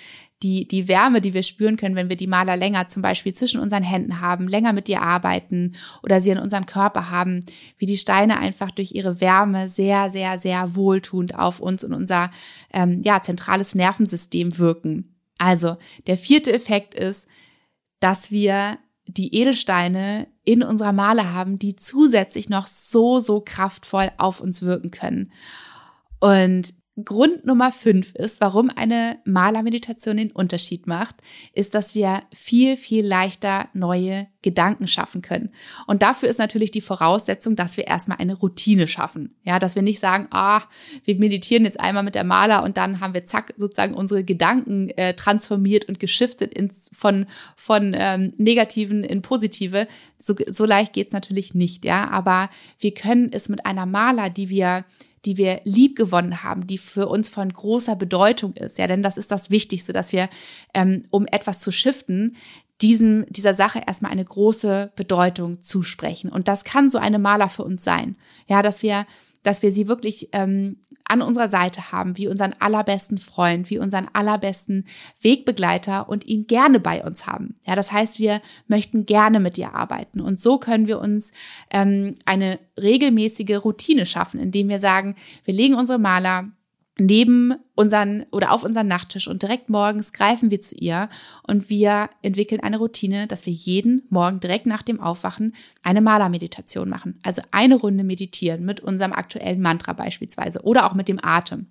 die, die Wärme, die wir spüren können, wenn wir die Maler länger zum Beispiel zwischen unseren Händen haben, länger mit dir arbeiten oder sie in unserem Körper haben, wie die Steine einfach durch ihre Wärme sehr, sehr, sehr wohltuend auf uns und unser ähm, ja, zentrales Nervensystem wirken. Also der vierte Effekt ist, dass wir die Edelsteine in unserer Maler haben, die zusätzlich noch so, so kraftvoll auf uns wirken können. Und Grund Nummer fünf ist, warum eine Malermeditation den Unterschied macht, ist, dass wir viel, viel leichter neue Gedanken schaffen können. Und dafür ist natürlich die Voraussetzung, dass wir erstmal eine Routine schaffen. Ja, dass wir nicht sagen, ah, wir meditieren jetzt einmal mit der Maler und dann haben wir zack sozusagen unsere Gedanken äh, transformiert und geschiftet ins, von, von ähm, negativen in positive. So, so leicht geht's natürlich nicht, ja. Aber wir können es mit einer Maler, die wir die wir lieb gewonnen haben, die für uns von großer Bedeutung ist. Ja, denn das ist das Wichtigste, dass wir, ähm, um etwas zu shiften, diesem, dieser Sache erstmal eine große Bedeutung zusprechen. Und das kann so eine Maler für uns sein. Ja, dass wir, dass wir sie wirklich ähm, an unserer Seite haben, wie unseren allerbesten Freund, wie unseren allerbesten Wegbegleiter und ihn gerne bei uns haben. Ja, das heißt, wir möchten gerne mit dir arbeiten. Und so können wir uns ähm, eine regelmäßige Routine schaffen, indem wir sagen, wir legen unsere Maler neben unseren oder auf unseren Nachttisch und direkt morgens greifen wir zu ihr und wir entwickeln eine Routine, dass wir jeden Morgen direkt nach dem Aufwachen eine Malermeditation machen. Also eine Runde meditieren mit unserem aktuellen Mantra beispielsweise oder auch mit dem Atem.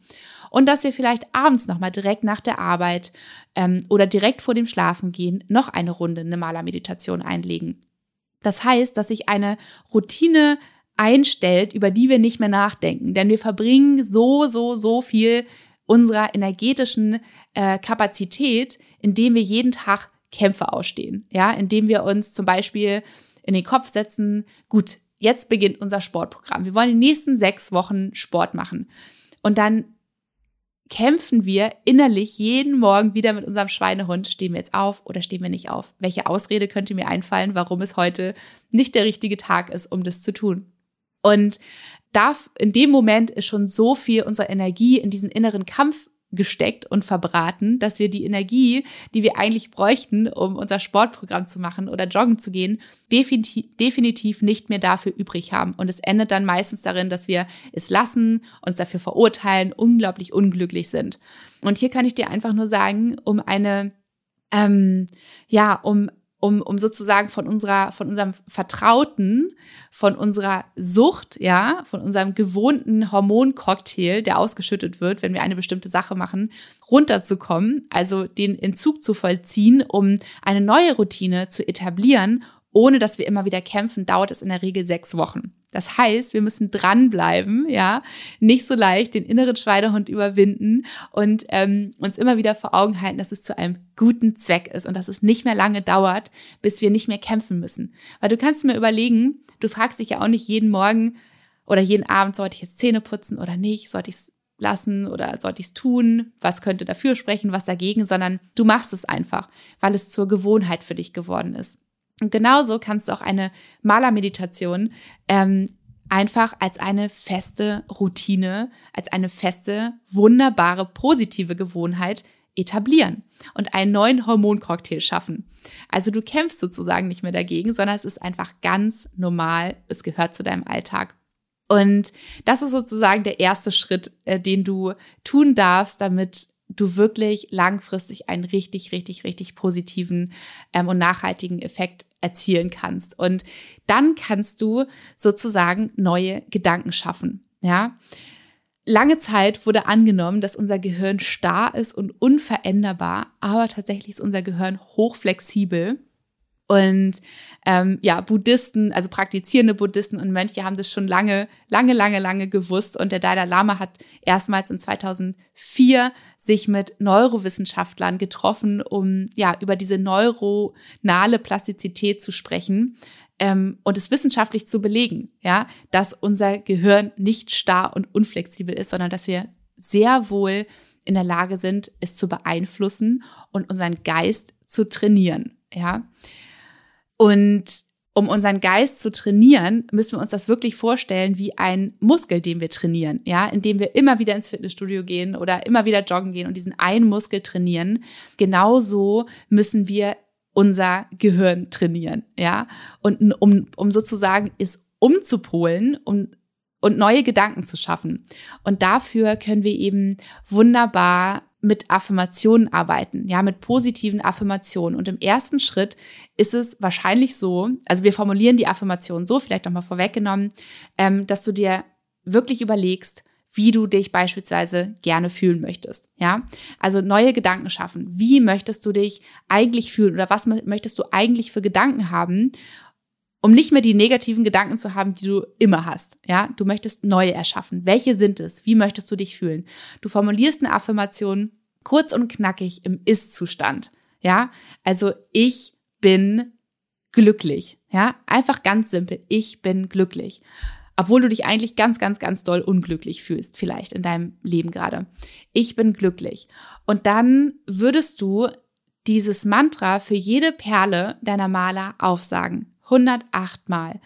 und dass wir vielleicht abends nochmal direkt nach der Arbeit ähm, oder direkt vor dem Schlafengehen noch eine Runde eine Malermeditation einlegen. Das heißt, dass sich eine Routine einstellt, über die wir nicht mehr nachdenken, denn wir verbringen so, so, so viel unserer energetischen äh, Kapazität, indem wir jeden Tag Kämpfe ausstehen, ja, indem wir uns zum Beispiel in den Kopf setzen, gut, jetzt beginnt unser Sportprogramm. Wir wollen die nächsten sechs Wochen Sport machen. Und dann kämpfen wir innerlich jeden Morgen wieder mit unserem Schweinehund, stehen wir jetzt auf oder stehen wir nicht auf? Welche Ausrede könnte mir einfallen, warum es heute nicht der richtige Tag ist, um das zu tun? Und darf in dem Moment ist schon so viel unserer Energie in diesen inneren Kampf gesteckt und verbraten, dass wir die Energie, die wir eigentlich bräuchten, um unser Sportprogramm zu machen oder joggen zu gehen, definitiv, nicht mehr dafür übrig haben. Und es endet dann meistens darin, dass wir es lassen, uns dafür verurteilen, unglaublich unglücklich sind. Und hier kann ich dir einfach nur sagen, um eine, ähm, ja, um um, um sozusagen von unserer, von unserem Vertrauten, von unserer Sucht, ja, von unserem gewohnten Hormoncocktail, der ausgeschüttet wird, wenn wir eine bestimmte Sache machen, runterzukommen, also den Entzug zu vollziehen, um eine neue Routine zu etablieren, ohne dass wir immer wieder kämpfen, dauert es in der Regel sechs Wochen. Das heißt, wir müssen dranbleiben, ja, nicht so leicht den inneren Schweinehund überwinden und ähm, uns immer wieder vor Augen halten, dass es zu einem guten Zweck ist und dass es nicht mehr lange dauert, bis wir nicht mehr kämpfen müssen. Weil du kannst mir überlegen, du fragst dich ja auch nicht jeden Morgen oder jeden Abend, sollte ich jetzt Zähne putzen oder nicht, sollte ich es lassen oder sollte ich es tun, was könnte dafür sprechen, was dagegen, sondern du machst es einfach, weil es zur Gewohnheit für dich geworden ist. Und genauso kannst du auch eine Malermeditation ähm, einfach als eine feste Routine, als eine feste, wunderbare, positive Gewohnheit etablieren und einen neuen Hormoncocktail schaffen. Also du kämpfst sozusagen nicht mehr dagegen, sondern es ist einfach ganz normal, es gehört zu deinem Alltag. Und das ist sozusagen der erste Schritt, äh, den du tun darfst, damit du wirklich langfristig einen richtig, richtig, richtig positiven ähm, und nachhaltigen Effekt erzielen kannst. Und dann kannst du sozusagen neue Gedanken schaffen. Ja. Lange Zeit wurde angenommen, dass unser Gehirn starr ist und unveränderbar, aber tatsächlich ist unser Gehirn hochflexibel. Und ähm, ja, Buddhisten, also praktizierende Buddhisten und Mönche haben das schon lange, lange, lange, lange gewusst. Und der Dalai Lama hat erstmals in 2004 sich mit Neurowissenschaftlern getroffen, um ja über diese neuronale Plastizität zu sprechen ähm, und es wissenschaftlich zu belegen, ja, dass unser Gehirn nicht starr und unflexibel ist, sondern dass wir sehr wohl in der Lage sind, es zu beeinflussen und unseren Geist zu trainieren, ja. Und um unseren Geist zu trainieren, müssen wir uns das wirklich vorstellen wie ein Muskel, den wir trainieren, ja, indem wir immer wieder ins Fitnessstudio gehen oder immer wieder joggen gehen und diesen einen Muskel trainieren. Genauso müssen wir unser Gehirn trainieren, ja, und um, um sozusagen es umzupolen, um und neue Gedanken zu schaffen. Und dafür können wir eben wunderbar mit Affirmationen arbeiten, ja, mit positiven Affirmationen. Und im ersten Schritt ist es wahrscheinlich so, also wir formulieren die Affirmation so, vielleicht nochmal vorweggenommen, ähm, dass du dir wirklich überlegst, wie du dich beispielsweise gerne fühlen möchtest. Ja, also neue Gedanken schaffen. Wie möchtest du dich eigentlich fühlen oder was möchtest du eigentlich für Gedanken haben, um nicht mehr die negativen Gedanken zu haben, die du immer hast. Ja, du möchtest neue erschaffen. Welche sind es? Wie möchtest du dich fühlen? Du formulierst eine Affirmation kurz und knackig im Ist-Zustand. Ja, also ich bin glücklich. Ja, einfach ganz simpel. Ich bin glücklich. Obwohl du dich eigentlich ganz, ganz, ganz doll unglücklich fühlst, vielleicht in deinem Leben gerade. Ich bin glücklich. Und dann würdest du dieses Mantra für jede Perle deiner Maler aufsagen. 108 Mal.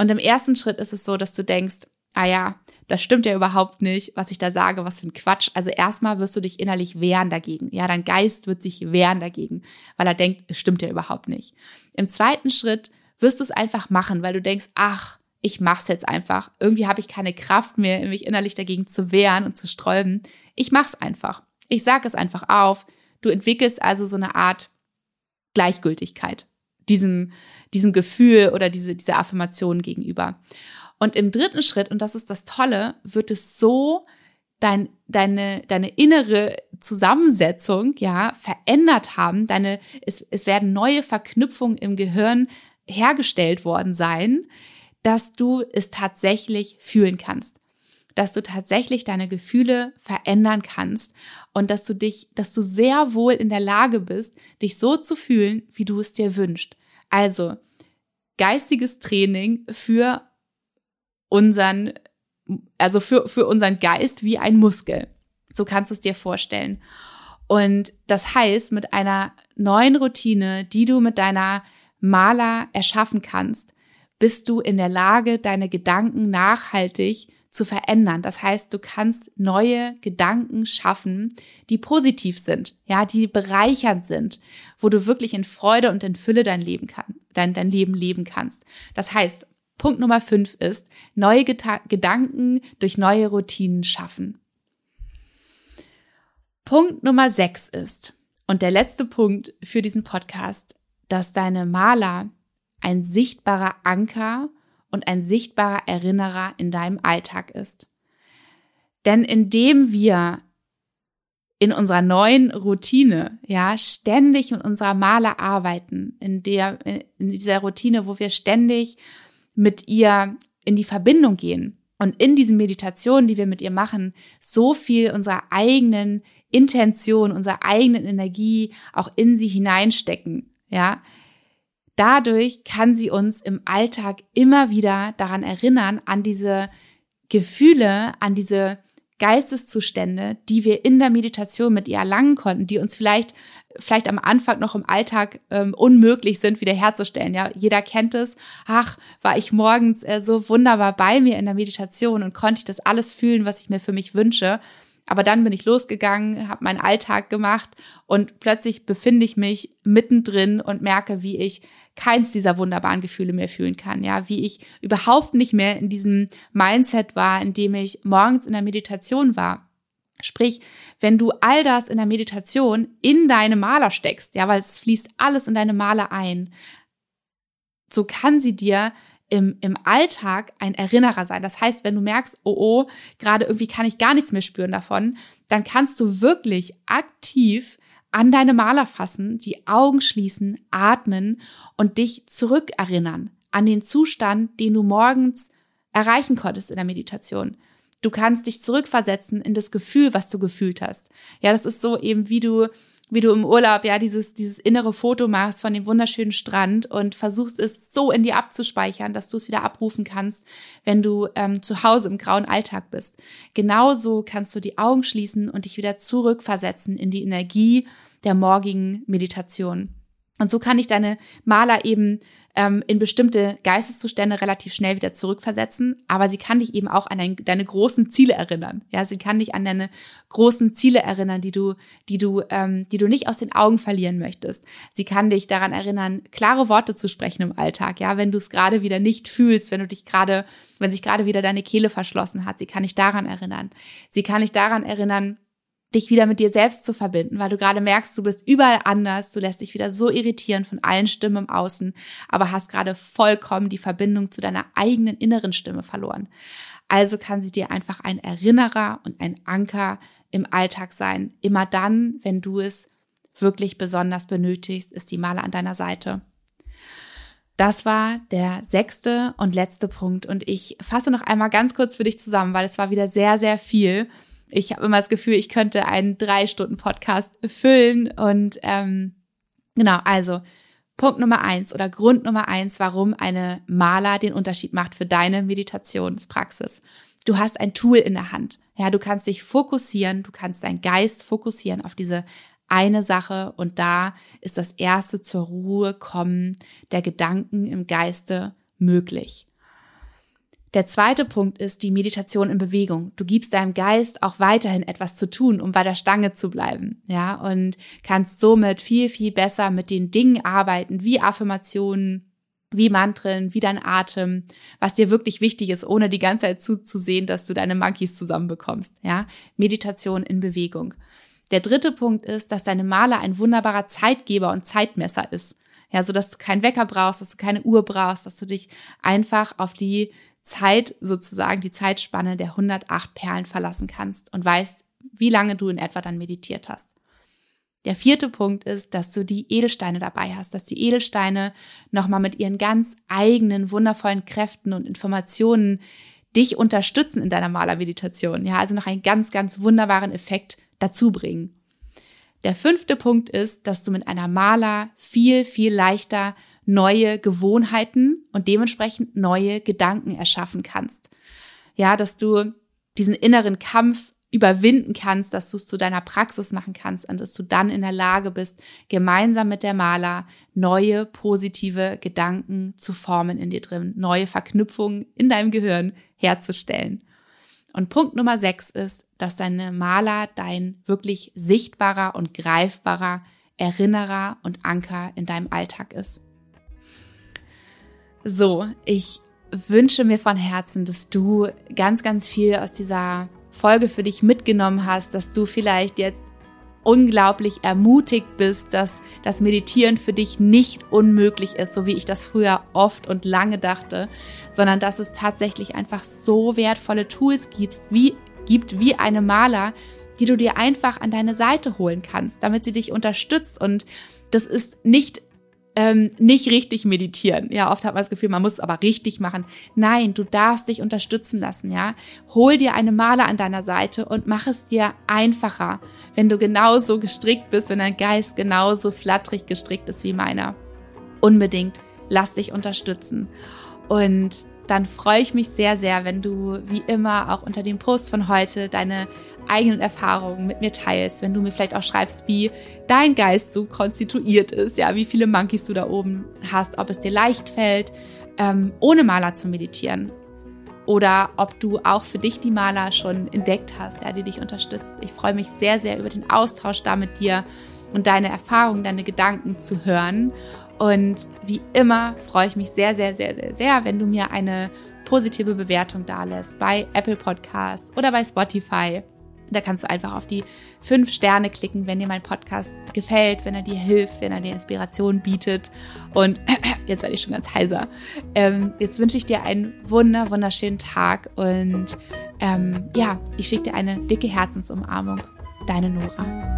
Und im ersten Schritt ist es so, dass du denkst, ah ja, das stimmt ja überhaupt nicht, was ich da sage, was für ein Quatsch. Also erstmal wirst du dich innerlich wehren dagegen. Ja, dein Geist wird sich wehren dagegen, weil er denkt, es stimmt ja überhaupt nicht. Im zweiten Schritt wirst du es einfach machen, weil du denkst, ach, ich mach's jetzt einfach. Irgendwie habe ich keine Kraft mehr, mich innerlich dagegen zu wehren und zu sträuben. Ich mach's einfach. Ich sage es einfach auf. Du entwickelst also so eine Art Gleichgültigkeit diesem, diesem Gefühl oder diese, dieser Affirmation gegenüber. Und im dritten Schritt, und das ist das Tolle, wird es so dein, deine, deine innere Zusammensetzung, ja, verändert haben. Deine, es, es werden neue Verknüpfungen im Gehirn hergestellt worden sein, dass du es tatsächlich fühlen kannst. Dass du tatsächlich deine Gefühle verändern kannst und dass du dich, dass du sehr wohl in der Lage bist, dich so zu fühlen, wie du es dir wünschst. Also, geistiges Training für unseren also für, für unseren Geist wie ein Muskel. So kannst du es dir vorstellen. Und das heißt, mit einer neuen Routine, die du mit deiner Maler erschaffen kannst, bist du in der Lage, deine Gedanken nachhaltig zu verändern. Das heißt, du kannst neue Gedanken schaffen, die positiv sind, ja, die bereichernd sind, wo du wirklich in Freude und in Fülle dein Leben kann, dein, dein Leben leben kannst. Das heißt, Punkt Nummer fünf ist, neue Geta Gedanken durch neue Routinen schaffen. Punkt Nummer sechs ist, und der letzte Punkt für diesen Podcast, dass deine Maler ein sichtbarer Anker und ein sichtbarer Erinnerer in deinem Alltag ist. Denn indem wir in unserer neuen Routine, ja, ständig mit unserer Maler arbeiten, in der, in dieser Routine, wo wir ständig mit ihr in die Verbindung gehen und in diesen Meditationen, die wir mit ihr machen, so viel unserer eigenen Intention, unserer eigenen Energie auch in sie hineinstecken, ja. Dadurch kann sie uns im Alltag immer wieder daran erinnern, an diese Gefühle, an diese Geisteszustände, die wir in der Meditation mit ihr erlangen konnten, die uns vielleicht vielleicht am Anfang noch im Alltag ähm, unmöglich sind, wiederherzustellen. Ja, jeder kennt es. Ach, war ich morgens äh, so wunderbar bei mir in der Meditation und konnte ich das alles fühlen, was ich mir für mich wünsche. Aber dann bin ich losgegangen, habe meinen Alltag gemacht und plötzlich befinde ich mich mittendrin und merke, wie ich keins dieser wunderbaren Gefühle mehr fühlen kann. Ja, wie ich überhaupt nicht mehr in diesem Mindset war, in dem ich morgens in der Meditation war. Sprich, wenn du all das in der Meditation in deine Maler steckst, ja, weil es fließt alles in deine Maler ein, so kann sie dir im, im Alltag ein Erinnerer sein. Das heißt, wenn du merkst, oh oh, gerade irgendwie kann ich gar nichts mehr spüren davon, dann kannst du wirklich aktiv an deine Maler fassen, die Augen schließen, atmen und dich zurückerinnern an den Zustand, den du morgens erreichen konntest in der Meditation. Du kannst dich zurückversetzen in das Gefühl, was du gefühlt hast. Ja, das ist so eben, wie du wie du im Urlaub ja dieses, dieses innere Foto machst von dem wunderschönen Strand und versuchst es so in dir abzuspeichern, dass du es wieder abrufen kannst, wenn du ähm, zu Hause im grauen Alltag bist. Genauso kannst du die Augen schließen und dich wieder zurückversetzen in die Energie der morgigen Meditation. Und so kann ich deine Maler eben ähm, in bestimmte Geisteszustände relativ schnell wieder zurückversetzen, aber sie kann dich eben auch an dein, deine großen Ziele erinnern. Ja, sie kann dich an deine großen Ziele erinnern, die du, die du, ähm, die du nicht aus den Augen verlieren möchtest. Sie kann dich daran erinnern, klare Worte zu sprechen im Alltag. Ja, wenn du es gerade wieder nicht fühlst, wenn du dich gerade, wenn sich gerade wieder deine Kehle verschlossen hat, sie kann dich daran erinnern. Sie kann dich daran erinnern, dich wieder mit dir selbst zu verbinden, weil du gerade merkst, du bist überall anders, du lässt dich wieder so irritieren von allen Stimmen im Außen, aber hast gerade vollkommen die Verbindung zu deiner eigenen inneren Stimme verloren. Also kann sie dir einfach ein Erinnerer und ein Anker im Alltag sein. Immer dann, wenn du es wirklich besonders benötigst, ist die Male an deiner Seite. Das war der sechste und letzte Punkt und ich fasse noch einmal ganz kurz für dich zusammen, weil es war wieder sehr, sehr viel ich habe immer das Gefühl, ich könnte einen drei Stunden Podcast füllen. Und ähm, genau, also Punkt Nummer eins oder Grund Nummer eins, warum eine Maler den Unterschied macht für deine Meditationspraxis. Du hast ein Tool in der Hand. Ja, du kannst dich fokussieren, du kannst deinen Geist fokussieren auf diese eine Sache und da ist das erste zur Ruhe kommen der Gedanken im Geiste möglich. Der zweite Punkt ist die Meditation in Bewegung. Du gibst deinem Geist auch weiterhin etwas zu tun, um bei der Stange zu bleiben, ja, und kannst somit viel, viel besser mit den Dingen arbeiten, wie Affirmationen, wie Mantren, wie dein Atem, was dir wirklich wichtig ist, ohne die ganze Zeit zuzusehen, dass du deine Monkeys zusammenbekommst, ja. Meditation in Bewegung. Der dritte Punkt ist, dass deine Maler ein wunderbarer Zeitgeber und Zeitmesser ist. Ja, so dass du keinen Wecker brauchst, dass du keine Uhr brauchst, dass du dich einfach auf die Zeit sozusagen, die Zeitspanne der 108 Perlen verlassen kannst und weißt, wie lange du in etwa dann meditiert hast. Der vierte Punkt ist, dass du die Edelsteine dabei hast, dass die Edelsteine nochmal mit ihren ganz eigenen wundervollen Kräften und Informationen dich unterstützen in deiner Malermeditation. Ja, also noch einen ganz, ganz wunderbaren Effekt dazu bringen. Der fünfte Punkt ist, dass du mit einer Maler viel, viel leichter neue Gewohnheiten und dementsprechend neue Gedanken erschaffen kannst. Ja, dass du diesen inneren Kampf überwinden kannst, dass du es zu deiner Praxis machen kannst und dass du dann in der Lage bist, gemeinsam mit der Maler neue positive Gedanken zu formen in dir drin, neue Verknüpfungen in deinem Gehirn herzustellen. Und Punkt Nummer sechs ist, dass deine Maler dein wirklich sichtbarer und greifbarer Erinnerer und Anker in deinem Alltag ist. So, ich wünsche mir von Herzen, dass du ganz, ganz viel aus dieser Folge für dich mitgenommen hast, dass du vielleicht jetzt unglaublich ermutigt bist, dass das Meditieren für dich nicht unmöglich ist, so wie ich das früher oft und lange dachte, sondern dass es tatsächlich einfach so wertvolle Tools gibt, wie, gibt wie eine Maler, die du dir einfach an deine Seite holen kannst, damit sie dich unterstützt. Und das ist nicht ähm, nicht richtig meditieren. Ja, oft hat man das Gefühl, man muss es aber richtig machen. Nein, du darfst dich unterstützen lassen, ja. Hol dir eine Maler an deiner Seite und mach es dir einfacher, wenn du genauso gestrickt bist, wenn dein Geist genauso flatterig gestrickt ist wie meiner. Unbedingt lass dich unterstützen. Und dann freue ich mich sehr, sehr, wenn du wie immer auch unter dem Post von heute deine eigenen Erfahrungen mit mir teilst, wenn du mir vielleicht auch schreibst, wie dein Geist so konstituiert ist, ja, wie viele Monkeys du da oben hast, ob es dir leicht fällt, ähm, ohne Maler zu meditieren oder ob du auch für dich die Maler schon entdeckt hast, ja, die dich unterstützt. Ich freue mich sehr, sehr über den Austausch da mit dir und deine Erfahrungen, deine Gedanken zu hören. Und wie immer freue ich mich sehr, sehr, sehr, sehr, sehr, wenn du mir eine positive Bewertung da lässt bei Apple Podcasts oder bei Spotify. Da kannst du einfach auf die fünf Sterne klicken, wenn dir mein Podcast gefällt, wenn er dir hilft, wenn er dir Inspiration bietet. Und jetzt werde ich schon ganz heiser. Ähm, jetzt wünsche ich dir einen wunder, wunderschönen Tag und ähm, ja, ich schicke dir eine dicke Herzensumarmung. Deine Nora.